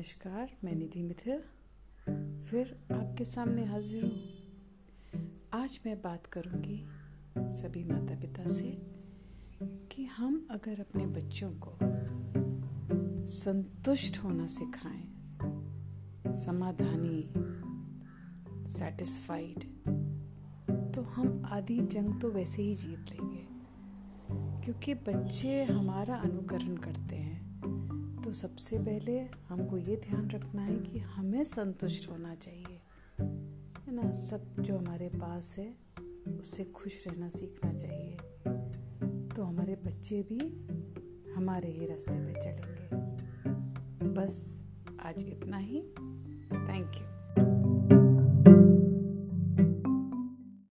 नमस्कार, मैं निधि मिथिल, फिर आपके सामने हाजिर हूँ। आज मैं बात करूँगी सभी माता पिता से कि हम अगर अपने बच्चों को संतुष्ट होना सिखाएँ, समाधानी सेटिस्फाइड तो हम आधी जंग तो वैसे ही जीत लेंगे, क्योंकि बच्चे हमारा अनुकरण करते हैं। तो सबसे पहले हमको ये ध्यान रखना है कि हमें संतुष्ट होना चाहिए। है ना? सब जो हमारे पास है, उससे खुश रहना सीखना चाहिए। तो हमारे बच्चे भी हमारे ही रास्ते पे चलेंगे। बस आज इतना ही। Thank you